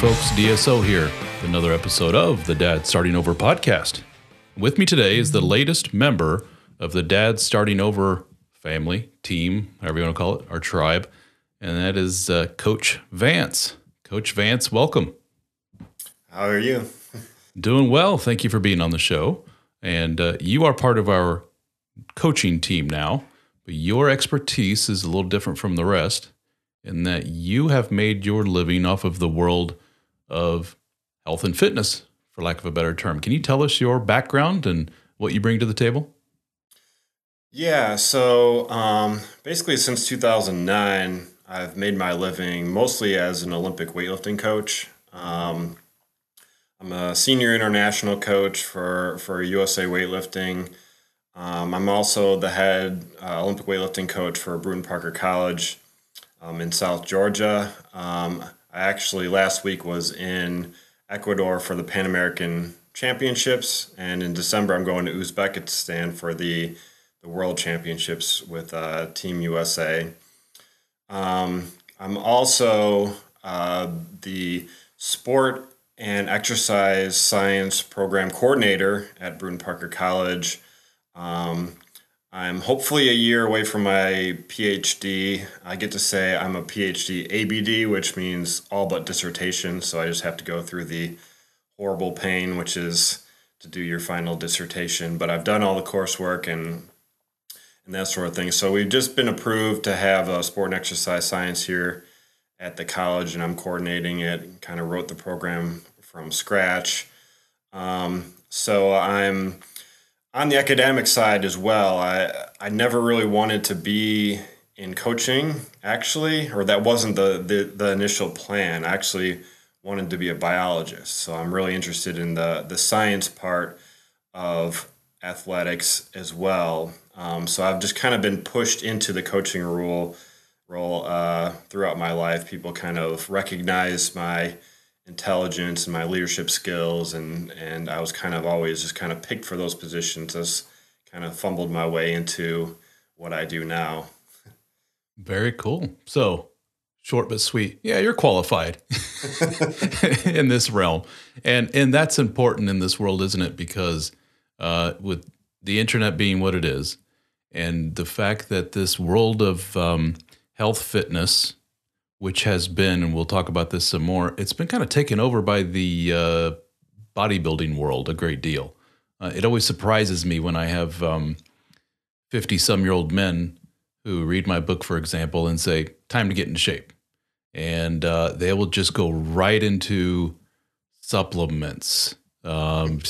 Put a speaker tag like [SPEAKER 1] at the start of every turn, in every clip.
[SPEAKER 1] Folks, DSO here, another episode of the Dad Starting Over podcast. With me today is the latest member of the Dad Starting Over family, team, however you want to call it, our tribe, and that is uh, Coach Vance. Coach Vance, welcome.
[SPEAKER 2] How are you?
[SPEAKER 1] Doing well. Thank you for being on the show. And uh, you are part of our coaching team now, but your expertise is a little different from the rest in that you have made your living off of the world of health and fitness, for lack of a better term. Can you tell us your background and what you bring to the table?
[SPEAKER 2] Yeah, so um, basically, since 2009, I've made my living mostly as an Olympic weightlifting coach. Um, I'm a senior international coach for, for USA Weightlifting. Um, I'm also the head uh, Olympic weightlifting coach for Brewton Parker College um, in South Georgia. Um, I actually last week was in Ecuador for the Pan American Championships, and in December I'm going to Uzbekistan for the the World Championships with uh, Team USA. Um, I'm also uh, the sport and exercise science program coordinator at Brewton Parker College. Um, I'm hopefully a year away from my PhD. I get to say I'm a PhD ABD, which means all but dissertation. So I just have to go through the horrible pain, which is to do your final dissertation. But I've done all the coursework and and that sort of thing. So we've just been approved to have a sport and exercise science here at the college, and I'm coordinating it. Kind of wrote the program from scratch. Um, so I'm on the academic side as well. I I never really wanted to be in coaching actually, or that wasn't the the, the initial plan. I actually wanted to be a biologist. So I'm really interested in the the science part of athletics as well. Um, so I've just kind of been pushed into the coaching role role uh, throughout my life. People kind of recognize my intelligence and my leadership skills, and and I was kind of always just kind of picked for those positions. Just kind of fumbled my way into what I do now.
[SPEAKER 1] Very cool. So short but sweet. Yeah, you're qualified in this realm, and and that's important in this world, isn't it? Because uh, with the internet being what it is, and the fact that this world of um, health fitness, which has been, and we'll talk about this some more, it's been kind of taken over by the uh, bodybuilding world a great deal. Uh, it always surprises me when I have 50 um, some year old men who read my book, for example, and say, time to get into shape. And uh, they will just go right into supplements, um,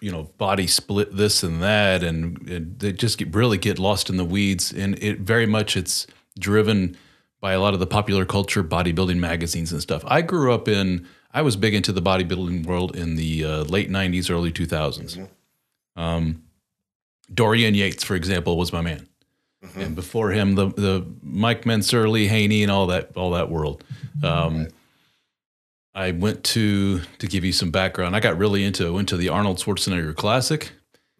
[SPEAKER 1] you know body split this and that and, and they just get, really get lost in the weeds and it very much it's driven by a lot of the popular culture bodybuilding magazines and stuff i grew up in i was big into the bodybuilding world in the uh, late 90s early 2000s mm-hmm. um, dorian yates for example was my man mm-hmm. and before him, the the Mike Mentzer, Lee Haney, and all that all that world. Um, right. I went to to give you some background. I got really into went to the Arnold Schwarzenegger Classic,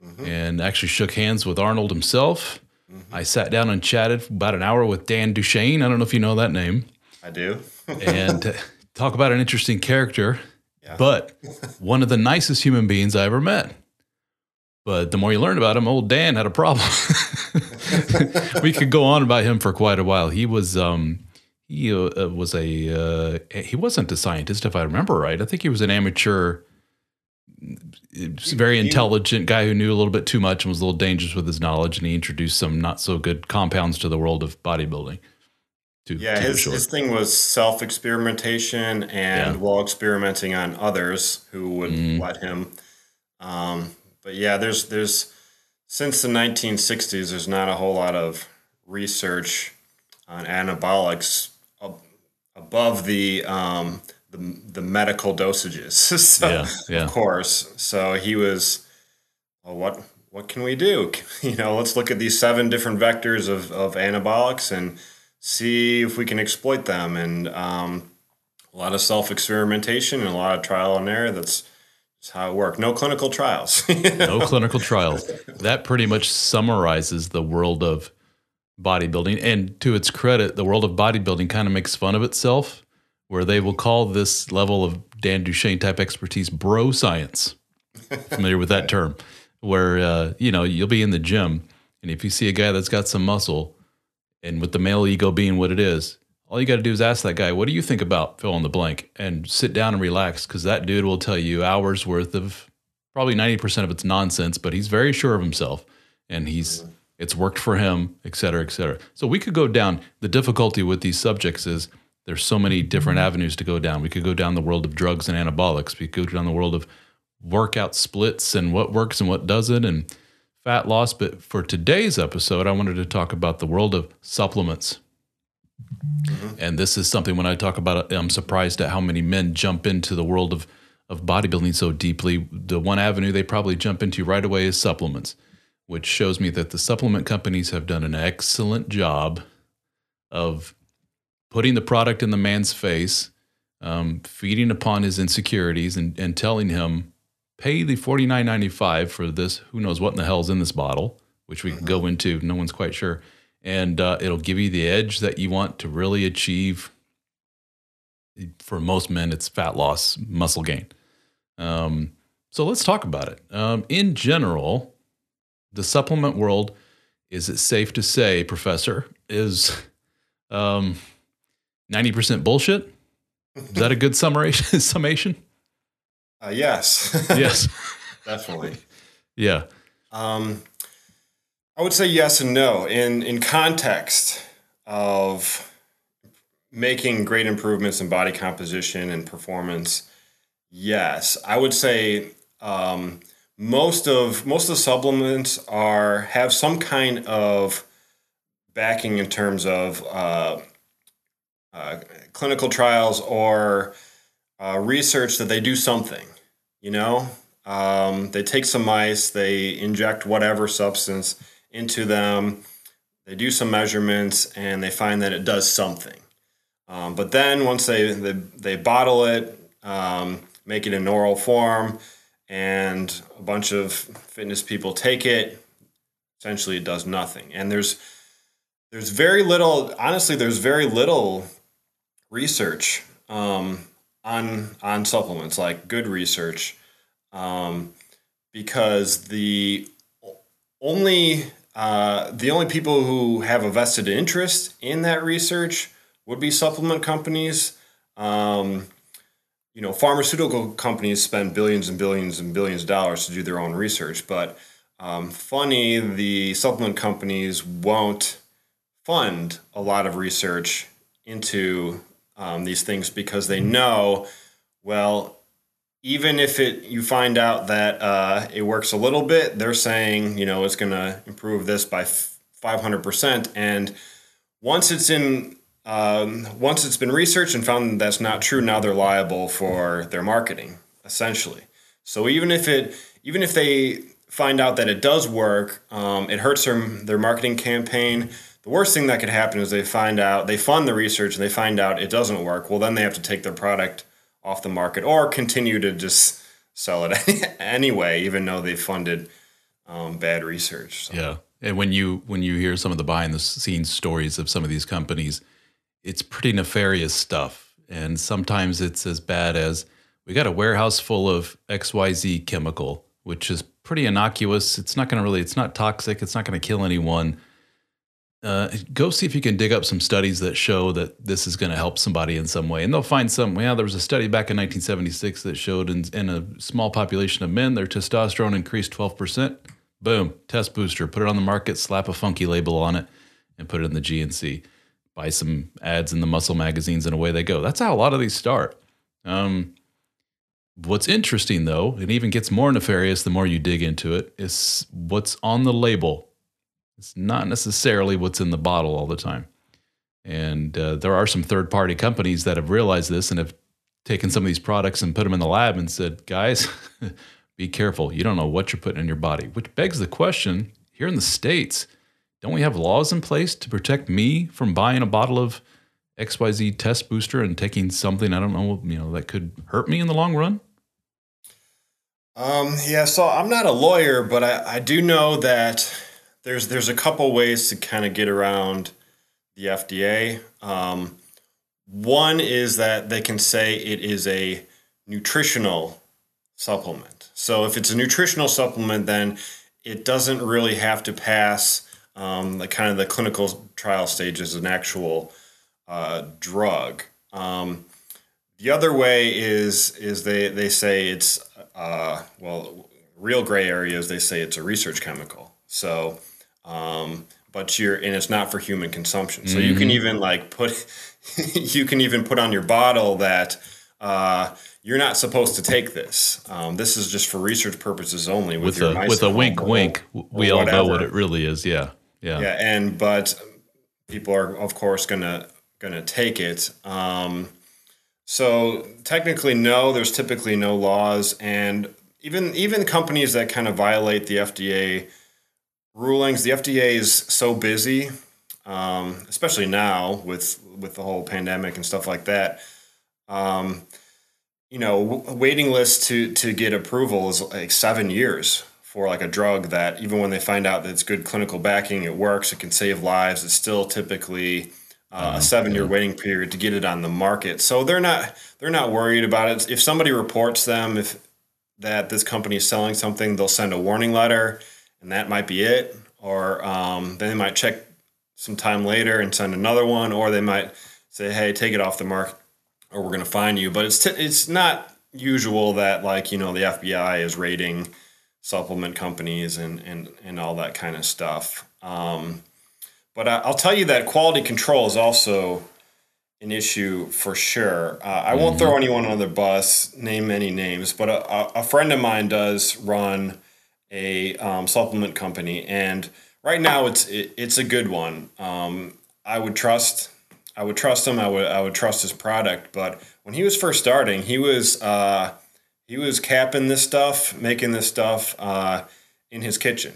[SPEAKER 1] mm-hmm. and actually shook hands with Arnold himself. Mm-hmm. I sat down and chatted for about an hour with Dan Duchaine. I don't know if you know that name.
[SPEAKER 2] I do.
[SPEAKER 1] and talk about an interesting character, yeah. but one of the nicest human beings I ever met. But the more you learn about him, old Dan had a problem. we could go on about him for quite a while. He was um, he uh, was a uh, he wasn't a scientist if I remember right. I think he was an amateur, very intelligent guy who knew a little bit too much and was a little dangerous with his knowledge. And he introduced some not so good compounds to the world of bodybuilding.
[SPEAKER 2] To, yeah, to his, his thing was self experimentation and yeah. while experimenting on others who would mm. let him. Um, but yeah, there's there's since the 1960s, there's not a whole lot of research on anabolics ab- above the um, the, the medical dosages. so, yeah, yeah. Of course. So he was, well, what what can we do? You know, let's look at these seven different vectors of, of anabolics and see if we can exploit them. And um, a lot of self experimentation and a lot of trial and error. That's that's how it worked. No clinical trials.
[SPEAKER 1] no clinical trials. That pretty much summarizes the world of bodybuilding. And to its credit, the world of bodybuilding kind of makes fun of itself, where they will call this level of Dan Duchaine type expertise bro science. Familiar with that term? Where uh, you know you'll be in the gym, and if you see a guy that's got some muscle, and with the male ego being what it is, all you got to do is ask that guy, what do you think about fill in the blank? And sit down and relax because that dude will tell you hours worth of probably 90% of it's nonsense, but he's very sure of himself and he's, it's worked for him, et cetera, et cetera. So we could go down. The difficulty with these subjects is there's so many different avenues to go down. We could go down the world of drugs and anabolics. We could go down the world of workout splits and what works and what doesn't and fat loss. But for today's episode, I wanted to talk about the world of supplements Mm-hmm. And this is something when I talk about it, I'm surprised at how many men jump into the world of, of bodybuilding so deeply. The one avenue they probably jump into right away is supplements, which shows me that the supplement companies have done an excellent job of putting the product in the man's face, um, feeding upon his insecurities, and, and telling him, pay the forty nine ninety five for this. Who knows what in the hell's in this bottle, which we mm-hmm. can go into. No one's quite sure and uh, it'll give you the edge that you want to really achieve. For most men, it's fat loss, muscle gain. Um, so let's talk about it. Um, in general, the supplement world, is it safe to say, Professor, is um, 90% bullshit? Is that a good summation? summation?
[SPEAKER 2] Uh, yes.
[SPEAKER 1] yes.
[SPEAKER 2] Definitely.
[SPEAKER 1] Yeah.
[SPEAKER 2] Um, I would say yes and no. In in context of making great improvements in body composition and performance, yes, I would say um, most of most of the supplements are have some kind of backing in terms of uh, uh, clinical trials or uh, research that they do something. You know, um, they take some mice, they inject whatever substance into them. They do some measurements and they find that it does something. Um, but then once they, they, they bottle it, um, make it in oral form, and a bunch of fitness people take it, essentially it does nothing. And there's there's very little. Honestly, there's very little research um, on on supplements, like good research, um, because the only uh, the only people who have a vested interest in that research would be supplement companies. Um, you know, pharmaceutical companies spend billions and billions and billions of dollars to do their own research, but um, funny, the supplement companies won't fund a lot of research into um, these things because they know, well, even if it you find out that uh, it works a little bit, they're saying you know it's going to improve this by five hundred percent, and once it's in um, once it's been researched and found that's not true, now they're liable for their marketing essentially. So even if it even if they find out that it does work, um, it hurts their, their marketing campaign. The worst thing that could happen is they find out, they fund the research and they find out it doesn't work. Well, then they have to take their product off the market or continue to just sell it anyway, even though they funded um, bad research.
[SPEAKER 1] So. Yeah. And when you when you hear some of the behind the scenes stories of some of these companies, it's pretty nefarious stuff. And sometimes it's as bad as we got a warehouse full of XYZ chemical, which is pretty innocuous. It's not going to really, it's not toxic. It's not going to kill anyone. Uh, go see if you can dig up some studies that show that this is going to help somebody in some way. And they'll find some. Yeah, there was a study back in 1976 that showed in, in a small population of men, their testosterone increased 12%. Boom, test booster, put it on the market, slap a funky label on it, and put it in the GNC. Buy some ads in the muscle magazines, and away they go. That's how a lot of these start. Um, what's interesting, though, it even gets more nefarious the more you dig into it, is what's on the label. It's not necessarily what's in the bottle all the time. And uh, there are some third party companies that have realized this and have taken some of these products and put them in the lab and said, guys, be careful. You don't know what you're putting in your body, which begs the question here in the States, don't we have laws in place to protect me from buying a bottle of XYZ test booster and taking something I don't know, you know, that could hurt me in the long run?
[SPEAKER 2] Um, yeah, so I'm not a lawyer, but I, I do know that there's there's a couple ways to kind of get around the FDA. Um, one is that they can say it is a nutritional supplement. So if it's a nutritional supplement, then it doesn't really have to pass um, the kind of the clinical trial stage as an actual uh, drug. Um, the other way is is they they say it's uh, well real gray areas they say it's a research chemical. So um, but you're and it's not for human consumption. So mm-hmm. you can mm-hmm. even like put you can even put on your bottle that uh, you're not supposed to take this. Um, this is just for research purposes only.
[SPEAKER 1] With, with a with a wink, wink. We all know what it really is. Yeah, yeah,
[SPEAKER 2] yeah. And but people are of course gonna gonna take it. Um, so technically, no. There's typically no laws, and even even companies that kind of violate the FDA rulings. The FDA is so busy, um, especially now with with the whole pandemic and stuff like that. Um, you know, waiting list to to get approval is like seven years for like a drug that even when they find out that it's good clinical backing, it works, it can save lives. It's still typically uh, a uh-huh. seven year waiting period to get it on the market. So they're not they're not worried about it. If somebody reports them if that this company is selling something, they'll send a warning letter, and that might be it. Or um, then they might check some time later and send another one, or they might say, "Hey, take it off the market." or we're going to find you. But it's t- it's not usual that like you know the FBI is raiding supplement companies and and and all that kind of stuff. Um, but I, will tell you that quality control is also an issue for sure. Uh, I won't mm-hmm. throw anyone on the bus, name any names, but a, a friend of mine does run a um, supplement company, and right now it's it, it's a good one. Um, I would trust I would trust him. I would I would trust his product. But when he was first starting, he was uh, he was capping this stuff, making this stuff uh, in his kitchen,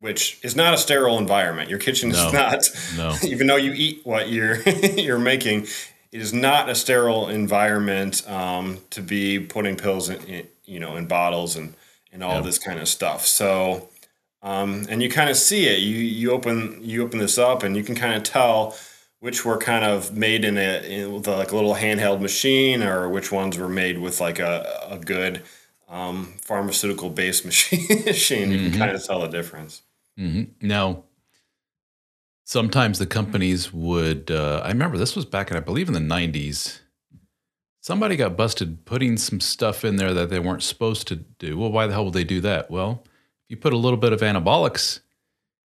[SPEAKER 2] which is not a sterile environment. Your kitchen is no, not. No. even though you eat what you're you're making, it is not a sterile environment um, to be putting pills in, in, you know in bottles and and all this kind of stuff. So. Um, and you kind of see it. You you open you open this up, and you can kind of tell which were kind of made in a in, like a little handheld machine, or which ones were made with like a, a good um, pharmaceutical based machine. machine. You mm-hmm. can kind of tell the difference.
[SPEAKER 1] Mm-hmm. Now, sometimes the companies would. Uh, I remember this was back in, I believe, in the '90s. Somebody got busted putting some stuff in there that they weren't supposed to do. Well, why the hell would they do that? Well, if you put a little bit of anabolics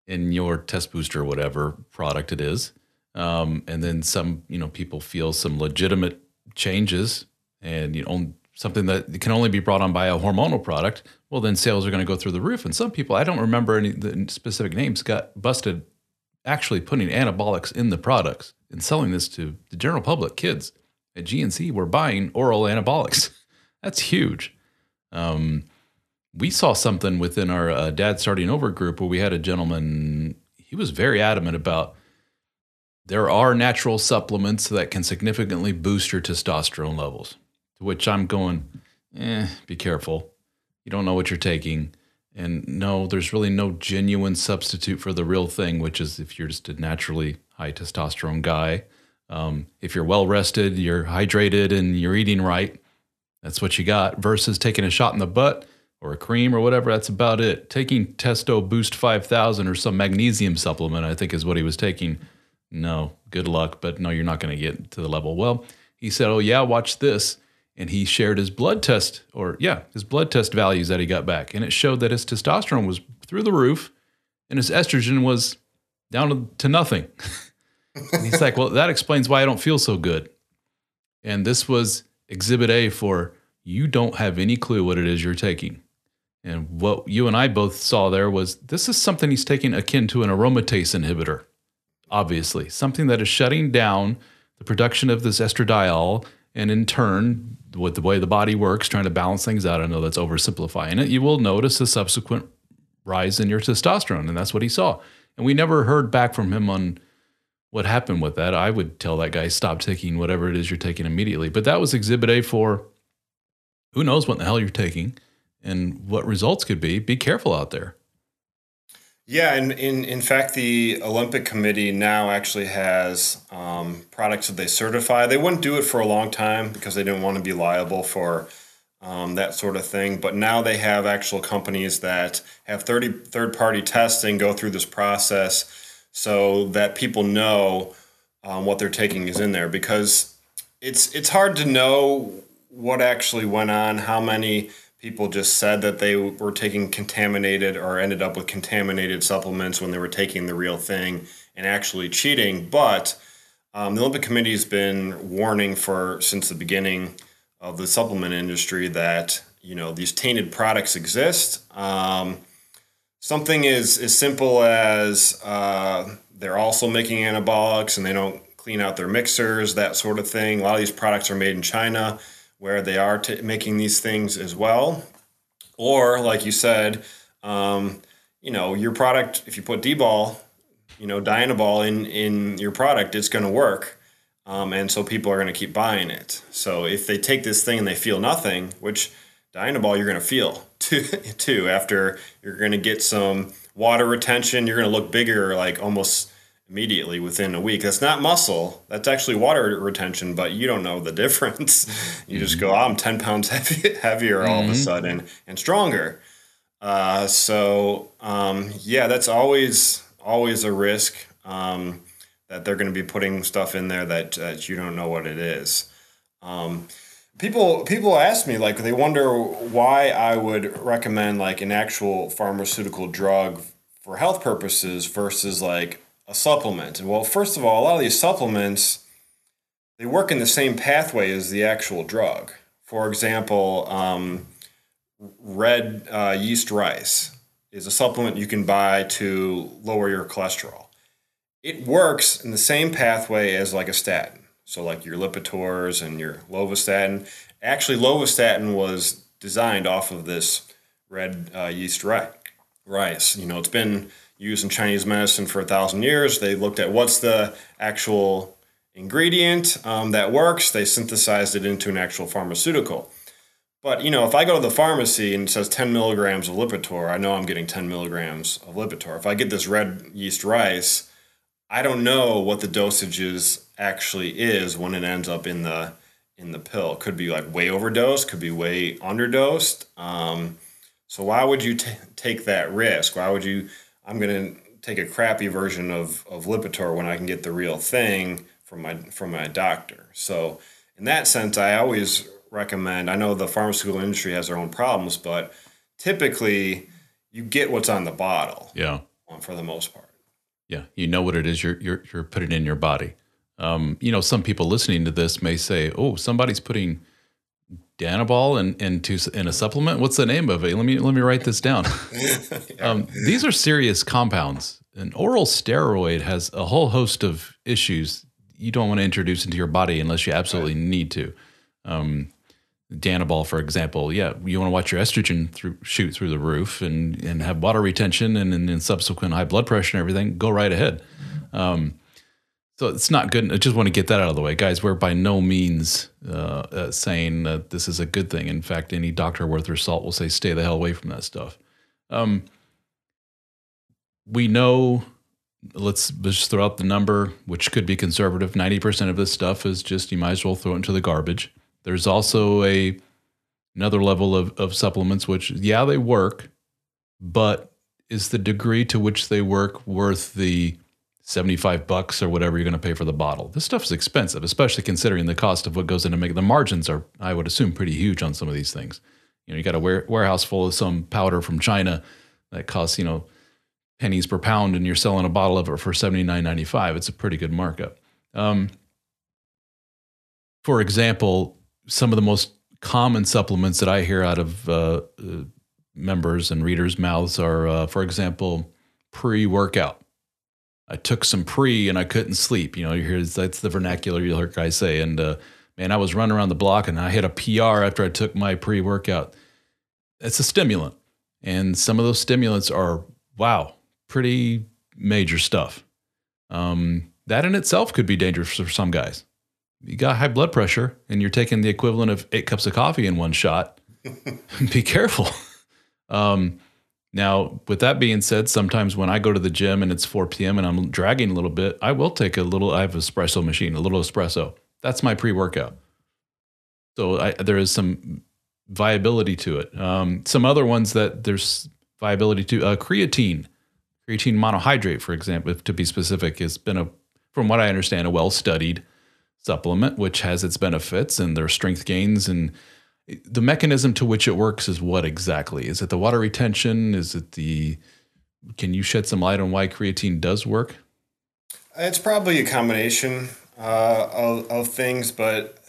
[SPEAKER 1] in your test booster or whatever product it is, um, and then some, you know, people feel some legitimate changes and, you know, something that can only be brought on by a hormonal product, well, then sales are going to go through the roof. And some people, I don't remember any the specific names, got busted actually putting anabolics in the products and selling this to the general public. Kids at GNC were buying oral anabolics. That's huge. Um, we saw something within our uh, dad starting over group where we had a gentleman. He was very adamant about there are natural supplements that can significantly boost your testosterone levels. To which I'm going, eh, be careful. You don't know what you're taking. And no, there's really no genuine substitute for the real thing, which is if you're just a naturally high testosterone guy. Um, if you're well rested, you're hydrated, and you're eating right, that's what you got. Versus taking a shot in the butt or a cream or whatever, that's about it. Taking Testo Boost 5000 or some magnesium supplement, I think is what he was taking. No, good luck, but no, you're not going to get to the level. Well, he said, Oh, yeah, watch this and he shared his blood test or yeah his blood test values that he got back and it showed that his testosterone was through the roof and his estrogen was down to nothing and he's like well that explains why i don't feel so good and this was exhibit a for you don't have any clue what it is you're taking and what you and i both saw there was this is something he's taking akin to an aromatase inhibitor obviously something that is shutting down the production of this estradiol and in turn with the way the body works, trying to balance things out. I know that's oversimplifying it. You will notice a subsequent rise in your testosterone, and that's what he saw. And we never heard back from him on what happened with that. I would tell that guy stop taking whatever it is you're taking immediately. But that was Exhibit A for who knows what the hell you're taking and what results could be. Be careful out there.
[SPEAKER 2] Yeah, and in, in fact, the Olympic Committee now actually has um, products that they certify. They wouldn't do it for a long time because they didn't want to be liable for um, that sort of thing. But now they have actual companies that have 30, third party testing go through this process so that people know um, what they're taking is in there because it's it's hard to know what actually went on, how many people just said that they were taking contaminated or ended up with contaminated supplements when they were taking the real thing and actually cheating. But um, the Olympic Committee has been warning for since the beginning of the supplement industry that you know these tainted products exist. Um, something is as simple as uh, they're also making anabolics and they don't clean out their mixers, that sort of thing. A lot of these products are made in China where they are t- making these things as well. Or, like you said, um, you know, your product, if you put D-bol, you know, Dianabol in, in your product, it's going to work. Um, and so people are going to keep buying it. So if they take this thing and they feel nothing, which Dianabol you're going to feel too, too after you're going to get some water retention, you're going to look bigger, like almost immediately within a week. That's not muscle. That's actually water retention, but you don't know the difference. you mm-hmm. just go, oh, I'm 10 pounds heavy, heavier all mm-hmm. of a mm-hmm. sudden and stronger. Uh, so um, yeah, that's always always a risk um, that they're going to be putting stuff in there that, that you don't know what it is. Um, people people ask me like they wonder why I would recommend like an actual pharmaceutical drug for health purposes versus like a supplement? Well, first of all, a lot of these supplements they work in the same pathway as the actual drug. For example, um, red uh, yeast rice is a supplement you can buy to lower your cholesterol. It works in the same pathway as like a statin. So like your Lipitors and your lovastatin. Actually, lovastatin was designed off of this red uh, yeast rice. You know, it's been used in Chinese medicine for a thousand years. They looked at what's the actual ingredient um, that works. They synthesized it into an actual pharmaceutical. But you know, if I go to the pharmacy and it says 10 milligrams of Lipitor, I know I'm getting 10 milligrams of Lipitor. If I get this red yeast rice, I don't know what the dosages actually is when it ends up in the in the pill. Could be like way overdosed, could be way underdosed. Um, so why would you t- take that risk? Why would you I'm going to take a crappy version of, of Lipitor when I can get the real thing from my from my doctor. So in that sense, I always recommend. I know the pharmaceutical industry has their own problems, but typically you get what's on the bottle.
[SPEAKER 1] Yeah,
[SPEAKER 2] for the most part.
[SPEAKER 1] Yeah, you know what it is you're you're you're putting in your body. Um, you know, some people listening to this may say, "Oh, somebody's putting Danabol and into in a supplement. What's the name of it? Let me let me write this down. um, these are serious compounds. An oral steroid has a whole host of issues you don't want to introduce into your body unless you absolutely right. need to. Um, Danabol, for example, yeah, you want to watch your estrogen through, shoot through the roof and, and have water retention and, and subsequent high blood pressure and everything, go right ahead. Um, so it's not good. I just want to get that out of the way, guys. We're by no means uh, uh, saying that this is a good thing. In fact, any doctor worth their salt will say, "Stay the hell away from that stuff." Um, we know. Let's just throw out the number, which could be conservative. Ninety percent of this stuff is just you might as well throw it into the garbage. There's also a another level of, of supplements, which yeah they work, but is the degree to which they work worth the 75 bucks or whatever you're going to pay for the bottle. This stuff is expensive, especially considering the cost of what goes into making the margins are, I would assume, pretty huge on some of these things. You know, you got a warehouse full of some powder from China that costs, you know, pennies per pound and you're selling a bottle of it for 79.95. It's a pretty good markup. Um, for example, some of the most common supplements that I hear out of uh, uh, members and readers' mouths are, uh, for example, pre workout. I took some pre and I couldn't sleep. You know, you hear that's the vernacular you hear guys say. And uh, man, I was running around the block and I hit a PR after I took my pre workout. It's a stimulant. And some of those stimulants are, wow, pretty major stuff. Um, that in itself could be dangerous for some guys. You got high blood pressure and you're taking the equivalent of eight cups of coffee in one shot. be careful. Um, now, with that being said, sometimes when I go to the gym and it's 4 p.m. and I'm dragging a little bit, I will take a little, I have an espresso machine, a little espresso. That's my pre workout. So I, there is some viability to it. Um, some other ones that there's viability to uh, creatine, creatine monohydrate, for example, to be specific, has been a, from what I understand, a well studied supplement, which has its benefits and their strength gains and the mechanism to which it works is what exactly? Is it the water retention? Is it the can you shed some light on why creatine does work?
[SPEAKER 2] It's probably a combination uh, of, of, things, but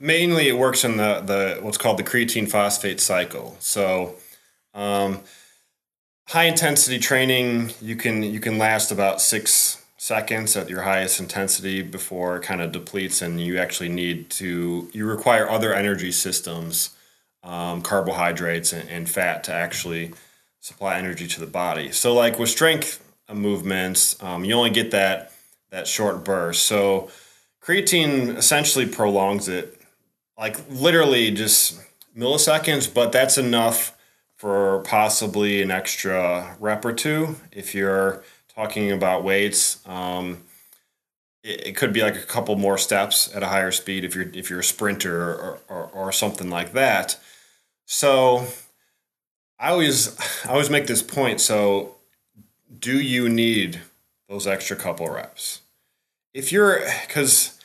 [SPEAKER 2] mainly it works in the, the what's called the creatine phosphate cycle. So, um, high intensity training, you can you can last about six seconds at your highest intensity before it kind of depletes and you actually need to you require other energy systems um, carbohydrates and, and, fat to actually supply energy to the body. So like with strength movements um, you only get that that short burst. So creatine essentially prolongs it like literally just milliseconds but that's enough for possibly an extra rep or two if you're talking about weights. Um, it, it, could be like a couple more steps at a higher speed if you're if you're a sprinter or, or, or something like that. So I always I always make this point. So do you need those extra couple reps? If you're because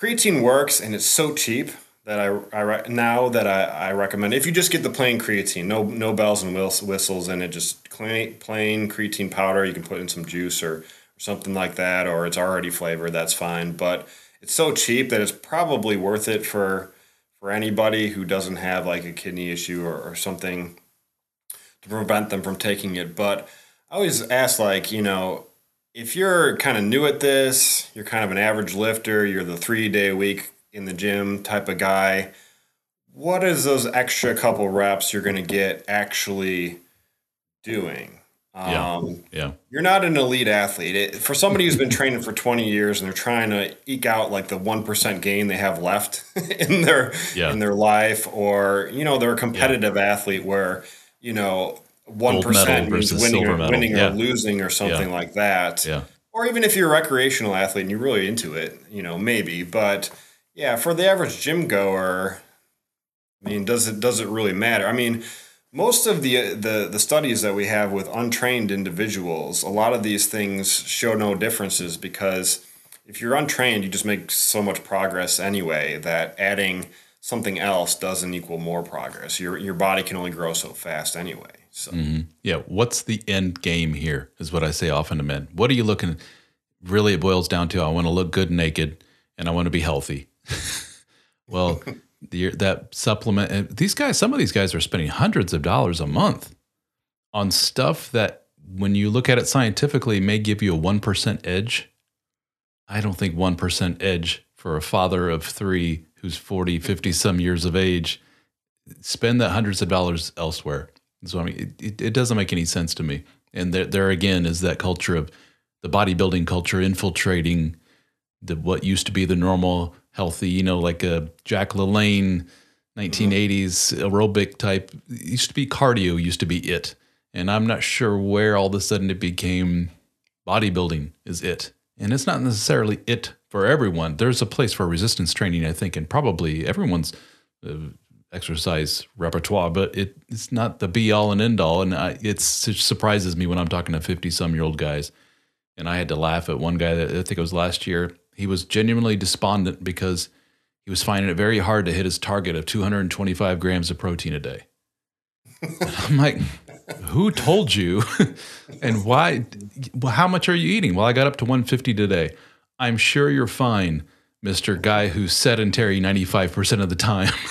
[SPEAKER 2] creatine works and it's so cheap that I, I now that I, I recommend if you just get the plain creatine, no no bells and whistles, and it just plain plain creatine powder. You can put in some juice or, or something like that, or it's already flavored. That's fine, but it's so cheap that it's probably worth it for for anybody who doesn't have like a kidney issue or, or something to prevent them from taking it. But I always ask, like, you know, if you're kind of new at this, you're kind of an average lifter, you're the three day a week in the gym type of guy, what is those extra couple reps you're going to get actually doing?
[SPEAKER 1] Yeah. Um, yeah.
[SPEAKER 2] You're not an elite athlete. It, for somebody who's been training for 20 years and they're trying to eke out like the 1% gain they have left in their yeah. in their life or you know, they're a competitive yeah. athlete where, you know, 1% means winning or winning yeah. or losing or something like that.
[SPEAKER 1] Yeah.
[SPEAKER 2] Or even if you're a recreational athlete and you're really into it, you know, maybe, but yeah, for the average gym goer, I mean, does it does it really matter? I mean, most of the the the studies that we have with untrained individuals, a lot of these things show no differences because if you're untrained, you just make so much progress anyway that adding something else doesn't equal more progress. Your your body can only grow so fast anyway. So
[SPEAKER 1] mm-hmm. yeah, what's the end game here? Is what I say often to men. What are you looking? Really, it boils down to I want to look good naked and I want to be healthy. well, the, that supplement, and these guys, some of these guys are spending hundreds of dollars a month on stuff that, when you look at it scientifically, may give you a 1% edge. I don't think 1% edge for a father of three who's 40, 50 some years of age spend that hundreds of dollars elsewhere. So I mean, it, it, doesn't make any sense to me. And there, there again is that culture of the bodybuilding culture infiltrating the what used to be the normal healthy, you know, like a Jack LaLanne 1980s aerobic type. It used to be cardio, used to be it. And I'm not sure where all of a sudden it became bodybuilding is it. And it's not necessarily it for everyone. There's a place for resistance training, I think, and probably everyone's uh, exercise repertoire, but it, it's not the be all and end all. And I, it surprises me when I'm talking to 50 some year old guys. And I had to laugh at one guy that I think it was last year. He was genuinely despondent because he was finding it very hard to hit his target of 225 grams of protein a day. I'm like, who told you and why? Well, how much are you eating? Well, I got up to 150 today. I'm sure you're fine, Mr. Guy who's sedentary 95% of the time.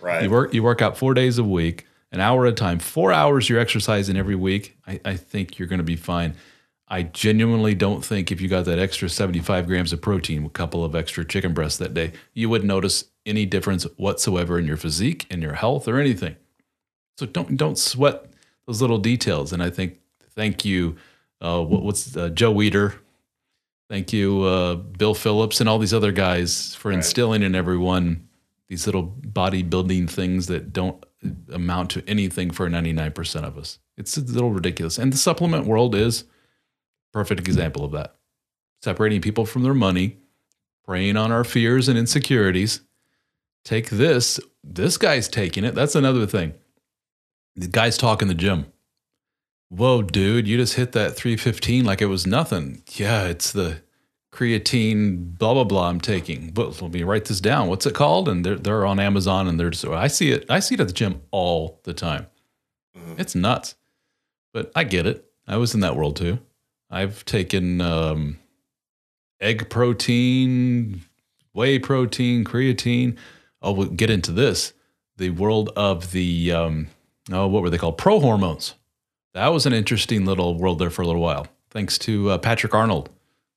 [SPEAKER 2] Right.
[SPEAKER 1] you work you work out four days a week, an hour at a time, four hours you're exercising every week. I, I think you're gonna be fine. I genuinely don't think if you got that extra 75 grams of protein, a couple of extra chicken breasts that day, you would notice any difference whatsoever in your physique, in your health, or anything. So don't don't sweat those little details. And I think thank you, uh, what, what's uh, Joe Weider, thank you, uh, Bill Phillips, and all these other guys for
[SPEAKER 2] Right.
[SPEAKER 1] instilling in everyone these little bodybuilding things that don't amount to anything for 99% of us. It's a little ridiculous. And the supplement world is perfect example of that. Separating people from their money, preying on our fears and insecurities. Take this. This guy's taking it. That's another thing. The guy's talking the gym. Whoa, dude, you just hit that 315 like it was nothing. Yeah, it's the creatine, blah, blah, blah, I'm taking. But let me write this down. What's it called? And they're, they're on Amazon and they're just, I see it. I see it at the gym all the time.
[SPEAKER 2] Mhm.
[SPEAKER 1] It's nuts. But I get it. I was in that world too. I've taken um, egg protein, whey protein, creatine. Oh, we'll get into this. The world of the, um, oh, what were they called? Pro hormones. That was an interesting little world there for a little while. Thanks to uh, Patrick Arnold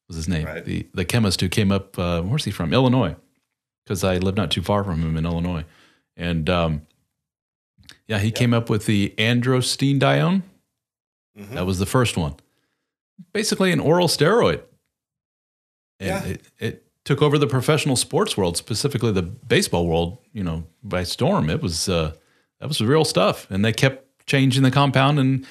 [SPEAKER 1] was his name,
[SPEAKER 2] Right.
[SPEAKER 1] the the chemist who came up. Uh, where's he from? Illinois, because I live not too far from him in Illinois, and um, yeah, he came up with the androstenedione.
[SPEAKER 2] Mhm.
[SPEAKER 1] That was the first one. Basically, an oral steroid. And
[SPEAKER 2] Yeah.
[SPEAKER 1] it, it took over the professional sports world, specifically the baseball world, you know, by storm. It was uh, that was real stuff, and they kept changing the compound and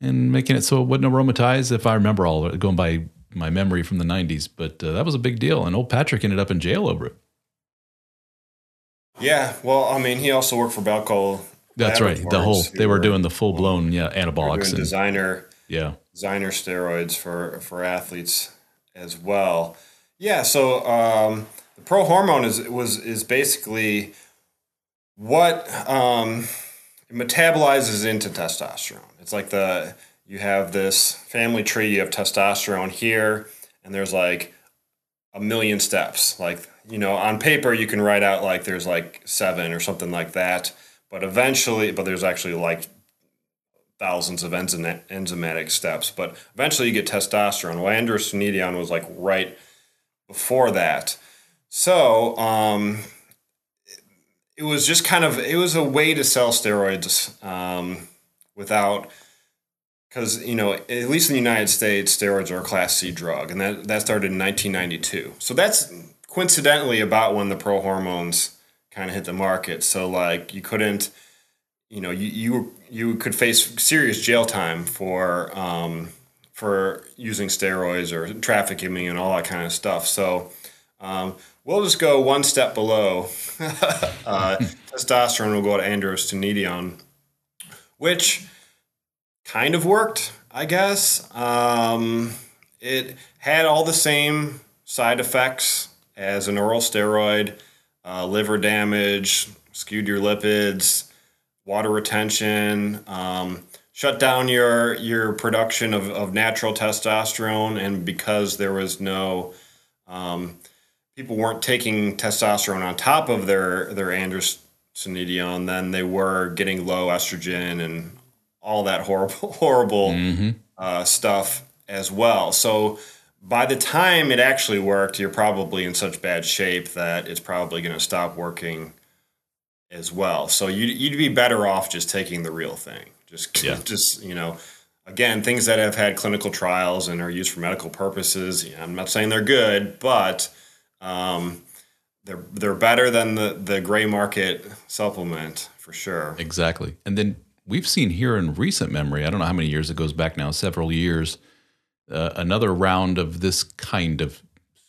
[SPEAKER 1] and making it so it wouldn't aromatize. If I remember all going by my memory from the '90s, but uh, that was a big deal. And old Patrick ended up in jail over it.
[SPEAKER 2] Yeah, well, I mean, he also worked for Balco.
[SPEAKER 1] That's right. The whole they were doing the full blown yeah
[SPEAKER 2] were
[SPEAKER 1] anabolics and
[SPEAKER 2] designer
[SPEAKER 1] yeah
[SPEAKER 2] designer steroids for for athletes as well. Yeah, so um, the pro hormone is was is basically what um, metabolizes into testosterone. It's like the you have this family tree. You have testosterone here, and there's like a million steps. Like you know, on paper you can write out like there's like seven or something like that. But eventually, but there's actually like thousands of enzyma- enzymatic steps. But eventually, you get testosterone. Well, androstenedione was like right before that. So um, it was just kind of it was a way to sell steroids um, without because you know at least in the United States steroids are a class C drug and that that started in 1992 so that's coincidentally about when the pro hormones kind of hit the market so like you couldn't you know you you, you could face serious jail time for um, for using steroids or trafficking me and all that kind of stuff so um, we'll just go one step below uh, testosterone will go to androstenedione which kind of worked, I guess. Um, it had all the same side effects as an oral steroid uh, liver damage, skewed your lipids, water retention, um, shut down your, your production of, of natural testosterone. And because there was no, um, people weren't taking testosterone on top of their, their androstenedione, then they were getting low estrogen and all that horrible, horrible
[SPEAKER 1] hmm
[SPEAKER 2] uh, stuff as well. So by the time it actually worked, you're probably in such bad shape that it's probably going to stop working as well. So you'd, you'd be better off just taking the real thing. Just,
[SPEAKER 1] Yeah.
[SPEAKER 2] just you know, again, things that have had clinical trials and are used for medical purposes. you know, I'm not saying they're good, but um, they're they're better than the the gray market supplement for sure.
[SPEAKER 1] Exactly. And then we've seen here in recent memory, I don't know how many years it goes back now, several years, uh, another round of this kind of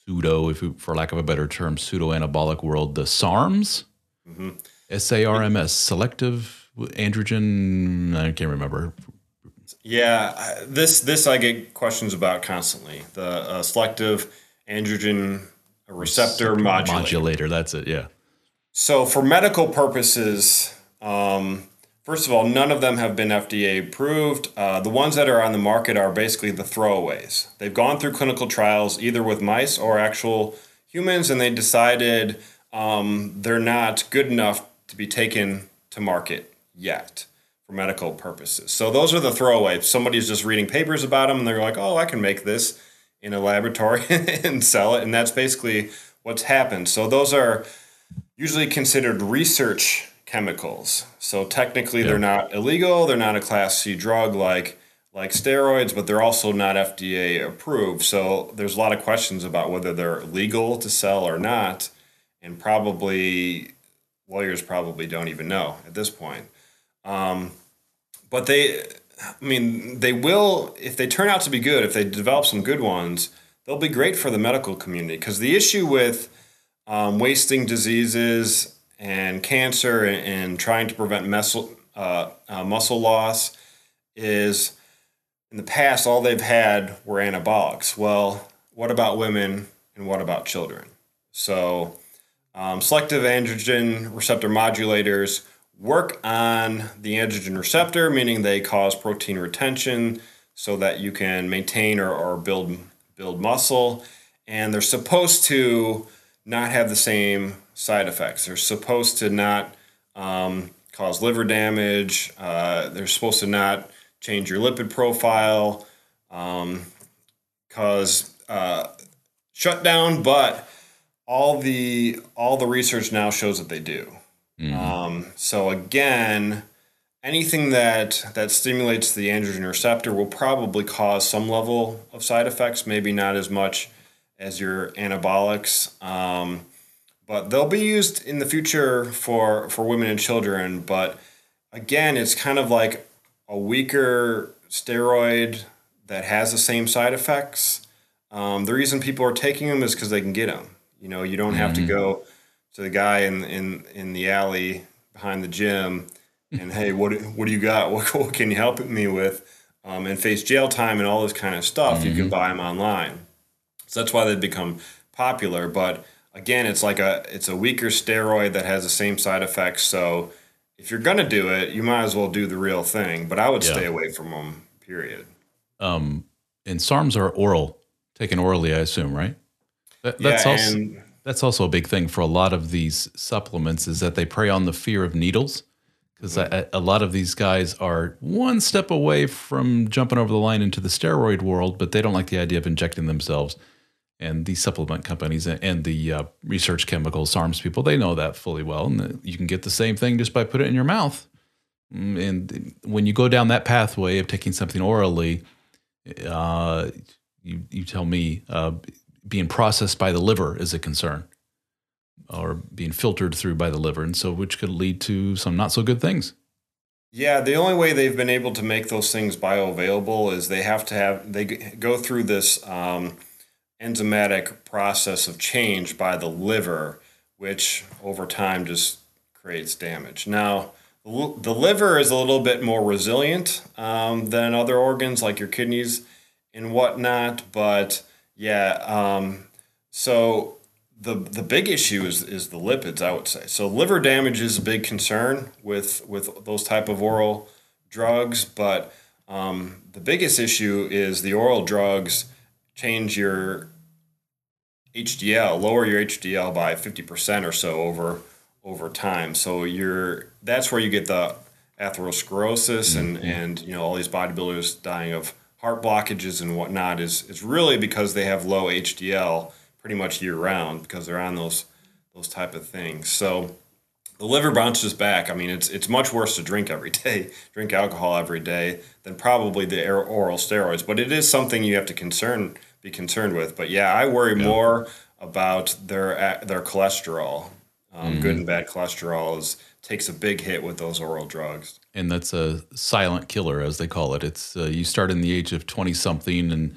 [SPEAKER 1] pseudo, if you, for lack of a better term, pseudo anabolic world, the SARMs, S A R M S, selective androgen, I can't remember.
[SPEAKER 2] Yeah, this this I get questions about constantly. The uh, selective androgen receptor modulator.
[SPEAKER 1] Modulator, that's it. Yeah.
[SPEAKER 2] So, for medical purposes, um, first of all, none of them have been FDA approved. Uh, the ones that are on the market are basically the throwaways. They've gone through clinical trials either with mice or actual humans, and they decided um, they're not good enough to be taken to market yet for medical purposes. So, those are the throwaways. Somebody's just reading papers about them, and they're like, oh, I can make this in a laboratory and sell it. And that's basically what's happened. So, those are usually considered research chemicals. So technically they're not illegal, they're not a class C drug like like steroids, but they're also not FDA approved. So there's a lot of questions about whether they're legal to sell or not, and probably lawyers probably don't even know at this point. Um, but they I mean, they will if they turn out to be good, if they develop some good ones, they'll be great for the medical community because the issue with um, wasting diseases and cancer and, and trying to prevent muscle uh, uh, muscle loss is in the past all they've had were anabolics. Well, what about women and what about children? So, um, selective androgen receptor modulators work on the androgen receptor, meaning they cause protein retention so that you can maintain or, or build build muscle, and they're supposed to not have the same side effects. They're supposed to not um, cause liver damage. Uh, they're supposed to not change your lipid profile, um, cause uh, shutdown. But all the all the research now shows that they do. Um, so again, anything that that stimulates the androgen receptor will probably cause some level of side effects. Maybe not as much as your anabolics. Um, but they'll be used in the future for for women and children. But again, it's kind of like a weaker steroid that has the same side effects. Um, the reason people are taking them is because they can get them. You know, you don't have to go to the guy in in in the alley behind the gym and hey, what what do you got? What, what can you help me with? Um, and face jail time and all this kind of stuff. You can buy them online. So that's why they've become popular. But again, it's like a it's a weaker steroid that has the same side effects. So if you're gonna do it, you might as well do the real thing. But I would
[SPEAKER 1] Yeah.
[SPEAKER 2] stay away from them. Period.
[SPEAKER 1] Um, and SARMs are oral, taken orally, I assume, right? That, that's
[SPEAKER 2] yeah,
[SPEAKER 1] also
[SPEAKER 2] and
[SPEAKER 1] that's also a big thing for a lot of these supplements is that they prey on the fear of needles because a, a lot of these guys are one step away from jumping over the line into the steroid world, but they don't like the idea of injecting themselves. And these supplement companies and, and the uh, research chemicals, SARMs people, they know that fully well. And you can get the same thing just by putting it in your mouth. Mm, And when you go down that pathway of taking something orally, uh, you, you tell me uh, being processed by the liver is a concern or being filtered through by the liver. And so, which could lead to some not so good things.
[SPEAKER 2] Yeah, the only way they've been able to make those things bioavailable is they have to have they go through this um, enzymatic process of change by the liver, which over time just creates damage. Now, the liver is a little bit more resilient um, than other organs like your kidneys and whatnot, but yeah, um, so the the big issue is is the lipids i would say. So liver damage is a big concern with with those type of oral drugs but um, the biggest issue is the oral drugs change your hdl lower your hdl by 50% or so over over time. So you're that's where you get the atherosclerosis and and you know all these bodybuilders dying of heart blockages and whatnot is is really because they have low hdl pretty much year round because they're on those those type of things. So the liver bounces back. I mean, it's it's much worse to drink every day, drink alcohol every day than probably the oral steroids. But it is something you have to concern be concerned with. But yeah, I worry yeah. more about their their cholesterol. Um, mm-hmm. Good and bad cholesterol is takes a big hit with those oral drugs.
[SPEAKER 1] And that's a silent killer, as they call it. It's uh, you start in the age of twenty something and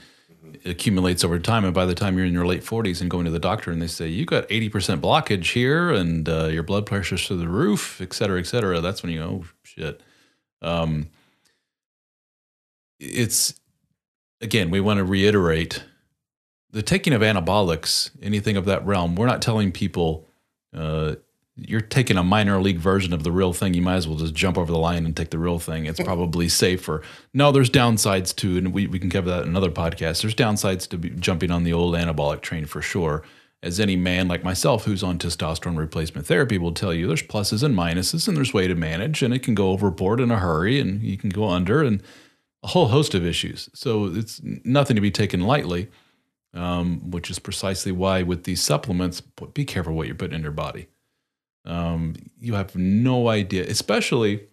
[SPEAKER 1] it accumulates over time. And by the time you're in your late 40s and going to the doctor and they say, you got 80% blockage here and uh, your blood pressure's through the roof, et cetera, et cetera, that's when you go, oh, shit. Um, it's, again, we want to reiterate the taking of anabolics, anything of that realm, we're not telling people, uh, you're taking a minor league version of the real thing. You might as well just jump over the line and take the real thing. It's probably safer. No, there's downsides to, and we, we can cover that in another podcast. There's downsides to jumping on the old anabolic train for sure. As any man like myself who's on testosterone replacement therapy will tell you, there's pluses and minuses, and there's way to manage, and it can go overboard in a hurry, and you can go under, and a whole host of issues. So it's nothing to be taken lightly, um, which is precisely why with these supplements, be careful what you're putting in your body. Um, you have no idea, especially,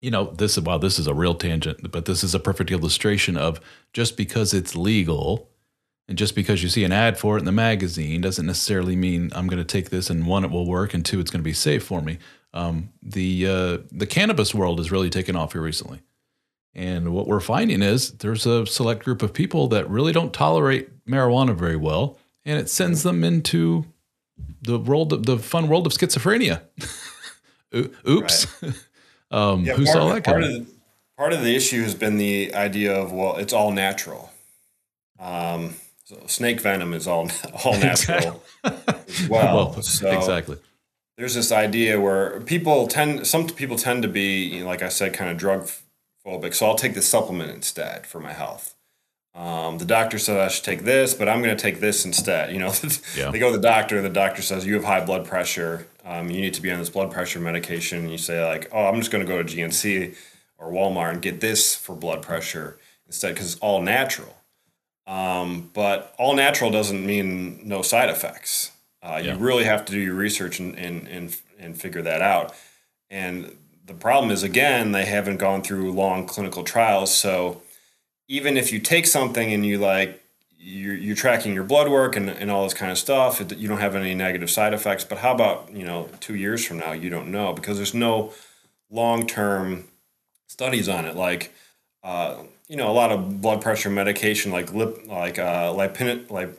[SPEAKER 1] you know, this is this is a real tangent, but this is a perfect illustration of just because it's legal and just because you see an ad for it in the magazine doesn't necessarily mean I'm going to take this and one, it will work, and two, it's going to be safe for me. Um, the uh, the cannabis world has really taken off here recently, and what we're finding is there's a select group of people that really don't tolerate marijuana very well, and it sends them into the world, of, the fun world of schizophrenia. Oops. Right. um, yeah, who saw that
[SPEAKER 2] part coming? Of the, part of the issue has been the idea of well, it's all natural. Um, so snake venom is all all natural as well. well so
[SPEAKER 1] exactly.
[SPEAKER 2] There's this idea where people tend, some people tend to be, you know, like I said, kind of drug phobic. So I'll take the supplement instead for my health. Um, the doctor said I should take this, but I'm going to take this instead. You know, yeah. they go to the doctor. The doctor says you have high blood pressure. Um, you need to be on this blood pressure medication. And you say like, oh, I'm just going to go to GNC or Walmart and get this for blood pressure instead because it's all natural. Um, but all natural doesn't mean no side effects. Uh, yeah. You really have to do your research and, and, and, and figure that out. And the problem is, again, they haven't gone through long clinical trials. So even if you take something and you like you're, you're tracking your blood work and, and all this kind of stuff it, you don't have any negative side effects. But how about you know two years from now? You don't know because there's no long-term studies on it. Like uh, you know a lot of blood pressure medication like lip like uh, lipin, like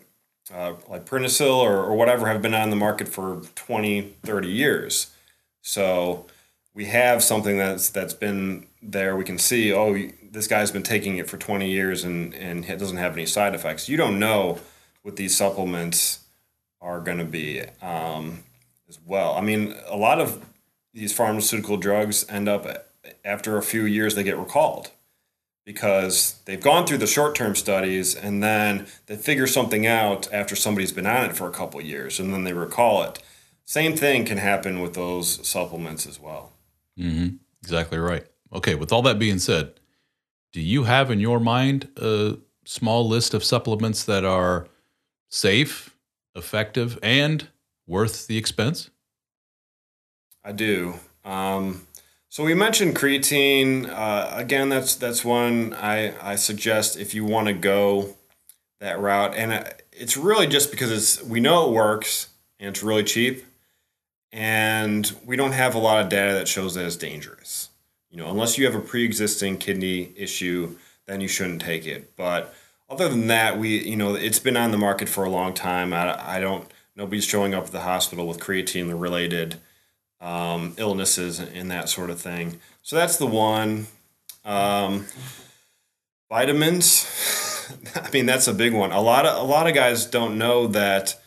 [SPEAKER 2] uh, or, or whatever have been on the market for 20 30 years. So we have something that's that's been there. We can see oh this guy's been taking it for 20 years and and it doesn't have any side effects. You don't know what these supplements are going to be um, as well. I mean a lot of these pharmaceutical drugs end up after a few years they get recalled because they've gone through the short-term studies and then they figure something out after somebody's been on it for a couple years and then they recall it. Same thing can happen with those supplements as well.
[SPEAKER 1] Mm-hmm. exactly right. Okay, with all that being said, do you have in your mind a small list of supplements that are safe, effective, and worth the expense?
[SPEAKER 2] I do. Um, so we mentioned creatine. Uh, again, that's that's one I, I suggest if you want to go that route, and uh, it's really just because it's we know it works and it's really cheap, and we don't have a lot of data that shows that it's dangerous. You know, unless you have a pre-existing kidney issue, then you shouldn't take it. But other than that, we you know it's been on the market for a long time. I, I don't nobody's showing up at the hospital with creatine related um, illnesses and that sort of thing. So that's the one. Um, vitamins. I mean that's a big one. A lot of a lot of guys don't know that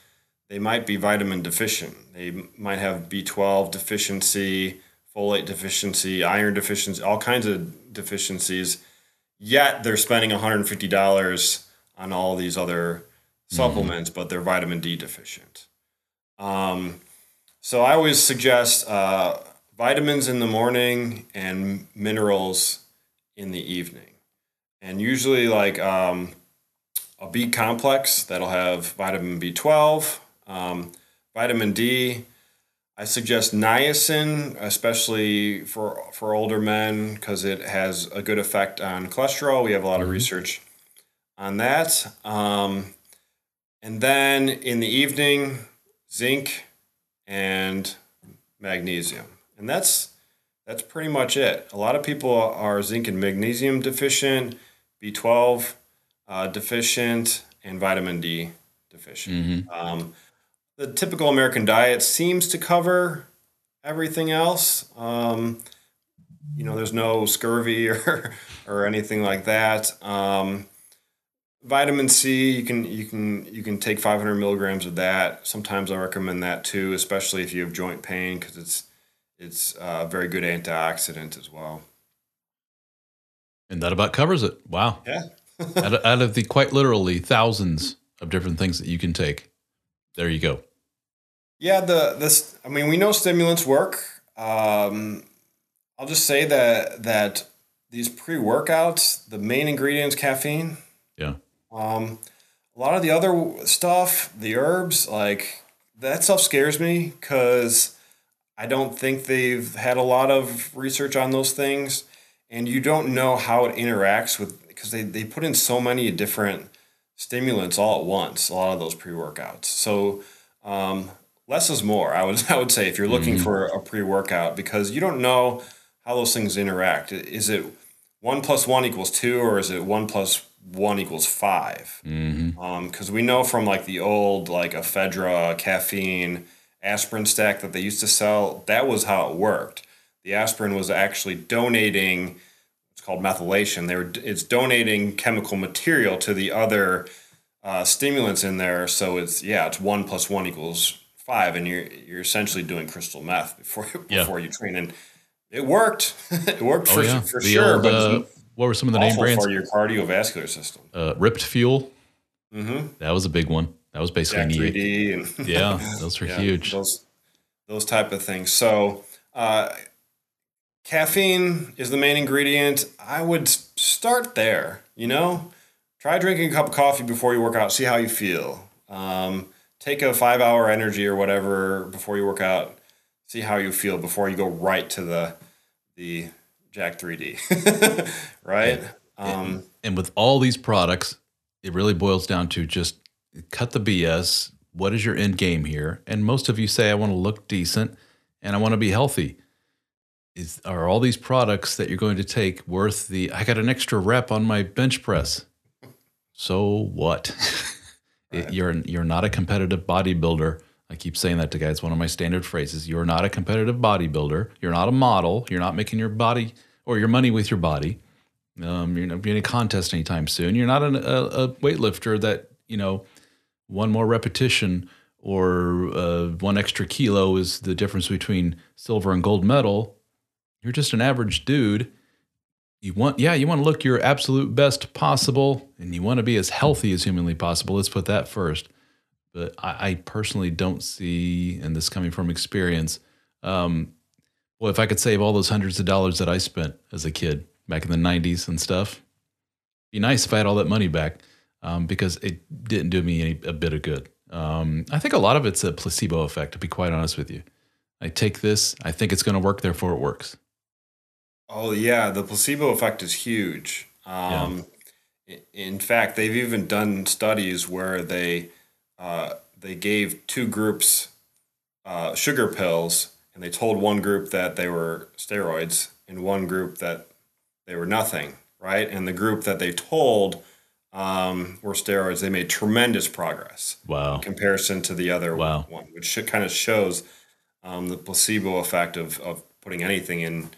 [SPEAKER 2] they might be vitamin deficient. They might have B12 deficiency folate deficiency, iron deficiency, all kinds of deficiencies. Yet they're spending $150 on all these other supplements, mm-hmm. but they're vitamin D deficient. Um, so I always suggest uh, vitamins in the morning and minerals in the evening. And usually, like um, a B complex that'll have vitamin B12, um, vitamin D, I suggest niacin, especially for for older men, because it has a good effect on cholesterol. We have a lot of research on that. Um, and then in the evening, zinc and magnesium, and that's that's pretty much it. A lot of people are zinc and magnesium deficient, B twelve uh, deficient, and vitamin D deficient. Um, the typical American diet seems to cover everything else. Um, you know, there's no scurvy or or anything like that. Um, vitamin C, you can you can you can take 500 milligrams of that. Sometimes I recommend that too, especially if you have joint pain, because it's it's a very good antioxidant as well.
[SPEAKER 1] And that about covers it. Wow.
[SPEAKER 2] Yeah.
[SPEAKER 1] out, of, out of the quite literally thousands of different things that you can take, there you go.
[SPEAKER 2] Yeah, the this I mean we know stimulants work. Um, I'll just say that that these pre workouts, the main ingredient is caffeine.
[SPEAKER 1] Yeah.
[SPEAKER 2] Um, a lot of the other stuff, the herbs, like that stuff scares me because I don't think they've had a lot of research on those things, and you don't know how it interacts with because they, they put in so many different stimulants all at once. A lot of those pre workouts, so um, less is more. I would I would say if you're looking mm-hmm. for a pre workout because you don't know how those things interact. Is it one plus one equals two, or is it one plus one equals five? Mm-hmm. Um, because we know from like the old like ephedra, caffeine, aspirin stack that they used to sell, that was how it worked. The aspirin was actually donating. Called methylation. They were it's donating chemical material to the other uh, stimulants in there. So it's yeah, it's one plus one equals five, and you're you're essentially doing crystal meth before
[SPEAKER 1] Yeah.
[SPEAKER 2] before you train, and it worked. it worked
[SPEAKER 1] Oh
[SPEAKER 2] for
[SPEAKER 1] yeah.
[SPEAKER 2] for
[SPEAKER 1] the
[SPEAKER 2] sure,
[SPEAKER 1] old,
[SPEAKER 2] but
[SPEAKER 1] uh, what were some of the name brands?
[SPEAKER 2] for your cardiovascular system.
[SPEAKER 1] Uh, Ripped Fuel.
[SPEAKER 2] Mm-hmm.
[SPEAKER 1] That was a big one. That was basically
[SPEAKER 2] Jack
[SPEAKER 1] E-
[SPEAKER 2] 3D and
[SPEAKER 1] Yeah, those were
[SPEAKER 2] Yeah,
[SPEAKER 1] huge.
[SPEAKER 2] Those those type of things. So uh, caffeine is the main ingredient. I would start there. You know, try drinking a cup of coffee before you work out. See how you feel. Um, take a five hour energy or whatever before you work out. See how you feel before you go right to the the Jack 3D. right. Um,
[SPEAKER 1] and with all these products, it really boils down to just cut the BS. What is your end game here? And most of you say, I want to look decent and I want to be healthy. Is are all these products that you're going to take worth the I got an extra rep on my bench press? So what? It- you're you're not a competitive bodybuilder. I keep saying that to guys. It's one of my standard phrases. You're not a competitive bodybuilder. You're not a model. You're not making your body or your money with your body. Um, you're not being a contest anytime soon. You're not an, a, a weightlifter that you know one more repetition or uh, one extra kilo is the difference between silver and gold medal. You're just an average dude. You want, yeah, you want to look your absolute best possible, and you want to be as healthy as humanly possible. Let's put that first. But I, I personally don't see, and this coming from experience, um, well, if I could save all those hundreds of dollars that I spent as a kid back in the 90s and stuff, be nice if I had all that money back um, because it didn't do me any, a bit of good. Um, I think a lot of it's a placebo effect, to be quite honest with you. I take this, I think it's going to work, therefore it works.
[SPEAKER 2] Oh yeah, the placebo effect is huge. Um, i- In fact, they've even done studies where they uh, they gave two groups uh, sugar pills, and they told one group that they were steroids, and one group that they were nothing. Right, and the group that they told um, were steroids, they made tremendous progress
[SPEAKER 1] Wow.
[SPEAKER 2] in comparison to the other
[SPEAKER 1] Wow.
[SPEAKER 2] one, which kind of shows um, the placebo effect of, of putting anything in,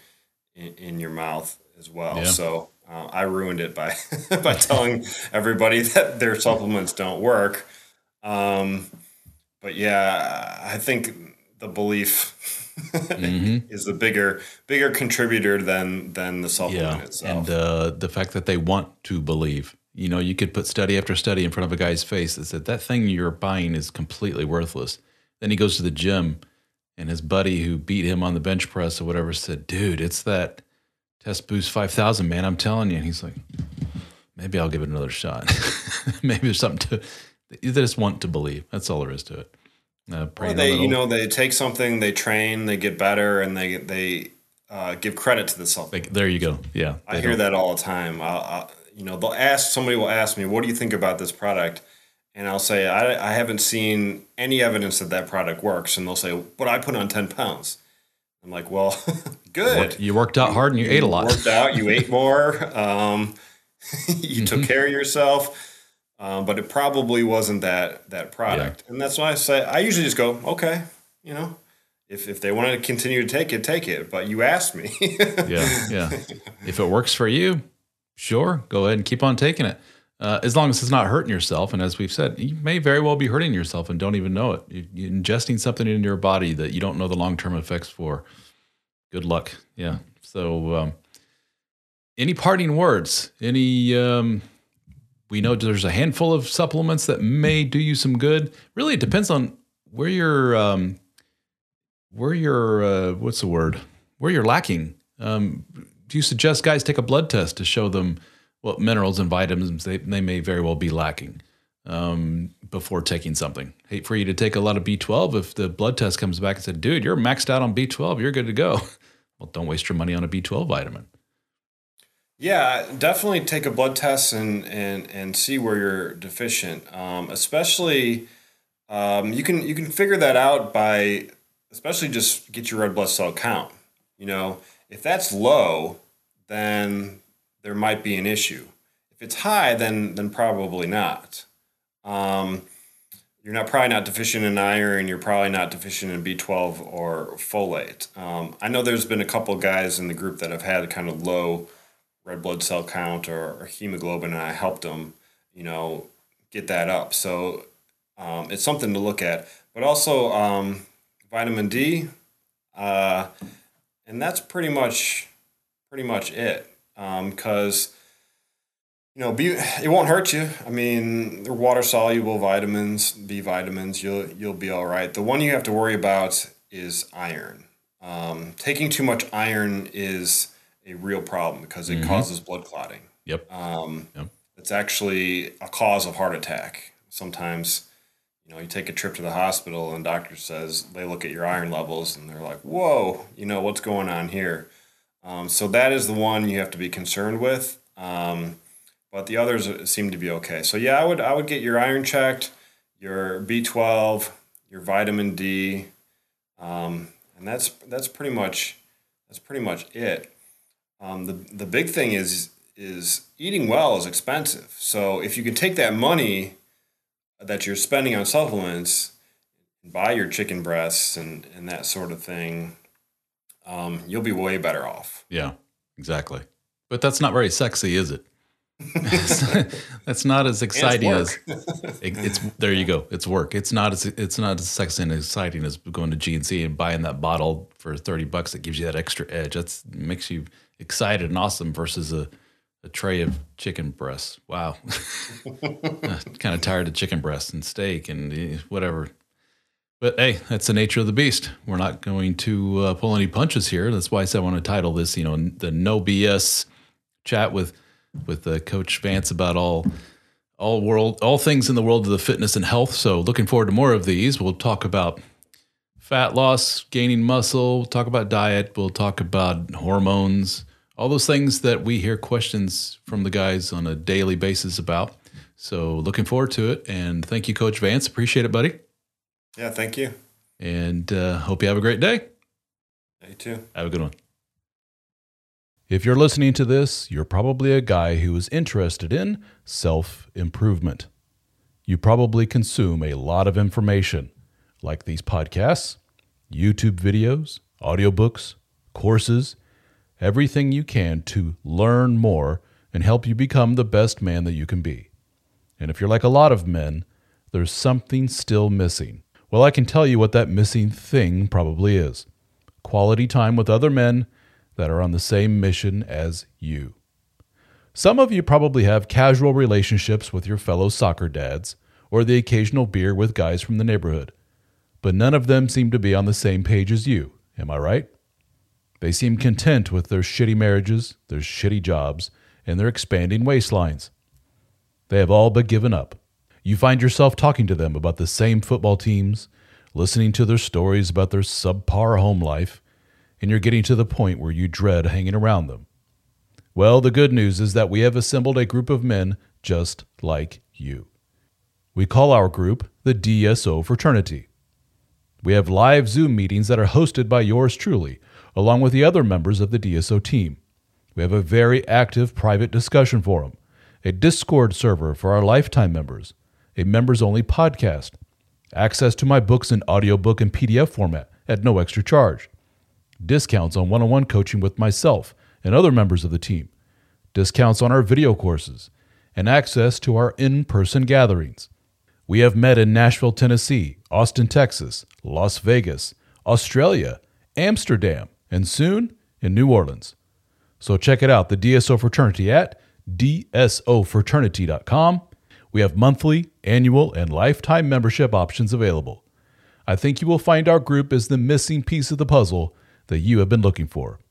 [SPEAKER 2] in in your mouth as well.
[SPEAKER 1] Yeah.
[SPEAKER 2] So uh, I ruined it by by telling everybody that their supplements don't work. Um, but yeah, I think the belief
[SPEAKER 1] Mm-hmm.
[SPEAKER 2] is the bigger bigger contributor than than the supplement
[SPEAKER 1] Yeah,
[SPEAKER 2] itself.
[SPEAKER 1] and uh, the fact that they want to believe. You know, you could put study after study in front of a guy's face that said that thing you're buying is completely worthless. Then he goes to the gym, and his buddy who beat him on the bench press or whatever said, "Dude, it's that Test Boost 5000, man. I'm telling you." And he's like, "Maybe I'll give it another shot. Maybe there's something to." They just want to believe. That's all there is to it. Uh,
[SPEAKER 2] they, you know, they take something, they train, they get better, and they they uh, give credit to the supplement.
[SPEAKER 1] Like, there you go. Yeah,
[SPEAKER 2] I hear
[SPEAKER 1] don't-
[SPEAKER 2] that all the time. I'll, i you know, they'll ask somebody will ask me, "What do you think about this product?" And I'll say, I, "I haven't seen any evidence that that product works." And they'll say, "But I put on ten pounds." I'm like, "Well, good.
[SPEAKER 1] You worked out hard and you ate a lot.
[SPEAKER 2] Worked out. You ate more. Um, you took
[SPEAKER 1] Mm-hmm.
[SPEAKER 2] care of yourself." Um, but it probably wasn't that that product, and that's why I say I usually just go, okay, you know, if if they want to continue to take it, take it. But you asked me.
[SPEAKER 1] yeah, yeah. If it works for you, sure, go ahead and keep on taking it. Uh, as long as it's not hurting yourself, and as we've said, you may very well be hurting yourself and don't even know it. You- You're ingesting something into your body that you don't know the long term effects for. Good luck. Yeah. So, um, any parting words? Any? Um, we know there's a handful of supplements that may do you some good. Really, it depends on where you're. Um, where you're. Uh, what's the word? Where you're lacking. Um, do you suggest guys take a blood test to show them what minerals and vitamins they, they may very well be lacking um, before taking something? Hate for you to take a lot of B12 if the blood test comes back and said, dude, you're maxed out on B12, you're good to go. Well, don't waste your money on a B12 vitamin.
[SPEAKER 2] Yeah, definitely take a blood test and and and see where you're deficient. Um, especially, um, you can you can figure that out by especially just get your red blood cell count. You know, if that's low, then there might be an issue. If it's high, then then probably not. Um, you're not probably not deficient in iron. You're probably not deficient in B12 or folate. Um, I know there's been a couple guys in the group that have had kind of low red blood cell count or, or hemoglobin, and I helped them, you know, get that up. So um, it's something to look at. But also um, vitamin D, uh, and that's pretty much pretty much it. Because you know, B, it won't hurt you. I mean, they're water soluble vitamins, B vitamins. You'll you'll be all right. The one you have to worry about is iron. Um, taking too much iron is a real problem because it causes blood clotting.
[SPEAKER 1] Yep.
[SPEAKER 2] Um,
[SPEAKER 1] Yep.
[SPEAKER 2] It's actually a cause of heart attack. Sometimes, you know, you take a trip to the hospital and doctor says they look at your iron levels and they're like, "Whoa, you know what's going on here." Um, so that is the one you have to be concerned with. Um, but the others seem to be okay. So yeah, I would I would get your iron checked, your B twelve, your vitamin D, um, and that's that's pretty much that's pretty much it. Um, the the big thing is is eating well is expensive. So if you can take that money that you're spending on supplements, buy your chicken breasts and and that sort of thing, um, you'll be way better off.
[SPEAKER 1] Yeah, exactly. But that's not very sexy, is it? that's not as exciting as it, it's. There you go. It's work. It's not as it's not as sexy and exciting as going to GNC and buying that bottle for thirty bucks that gives you that extra edge. That's makes you excited and awesome versus a, a tray of chicken breasts. Wow, kind of tired of chicken breasts and steak and eh, whatever. But hey, that's the nature of the beast. We're not going to uh, pull any punches here. That's why I said I want to title this, you know, the no BS chat with with uh, Coach Vance about all all world all things in the world of the fitness and health. So looking forward to more of these. We'll talk about fat loss, gaining muscle. We'll talk about diet. We'll talk about hormones. All those things that we hear questions from the guys on a daily basis about. So looking forward to it. And thank you, Coach Vance. Appreciate it, buddy.
[SPEAKER 2] Yeah, thank you.
[SPEAKER 1] And uh, hope you have a great day.
[SPEAKER 2] You too.
[SPEAKER 1] Have a good one.
[SPEAKER 3] If you're listening to this, you're probably a guy who is interested in self improvement. You probably consume a lot of information, like these podcasts, YouTube videos, audiobooks, courses, everything you can to learn more and help you become the best man that you can be. And if you're like a lot of men, there's something still missing. Well, I can tell you what that missing thing probably is quality time with other men that are on the same mission as you. Some of you probably have casual relationships with your fellow soccer dads or the occasional beer with guys from the neighborhood, but none of them seem to be on the same page as you. Am I right? They seem content with their shitty marriages, their shitty jobs, and their expanding waistlines. They have all but given up. You find yourself talking to them about the same football teams,
[SPEAKER 1] listening to their stories about their subpar home life, and you're getting to the point where you dread hanging around them. Well, the good news is that we have assembled a group of men just like you. We call our group the DSO Fraternity. We have live Zoom meetings that are hosted by yours truly, along with the other members of the DSO team. We have a very active private discussion forum, a Discord server for our lifetime members, a members only podcast, access to my books in audiobook and PDF format at no extra charge, discounts on one on one coaching with myself and other members of the team, discounts on our video courses, and access to our in person gatherings. We have met in Nashville, Tennessee, Austin, Texas, Las Vegas, Australia, Amsterdam, and soon in New Orleans. So check it out, the DSO Fraternity at dsofraternity.com. We have monthly, annual, and lifetime membership options available. I think you will find our group is the missing piece of the puzzle that you have been looking for.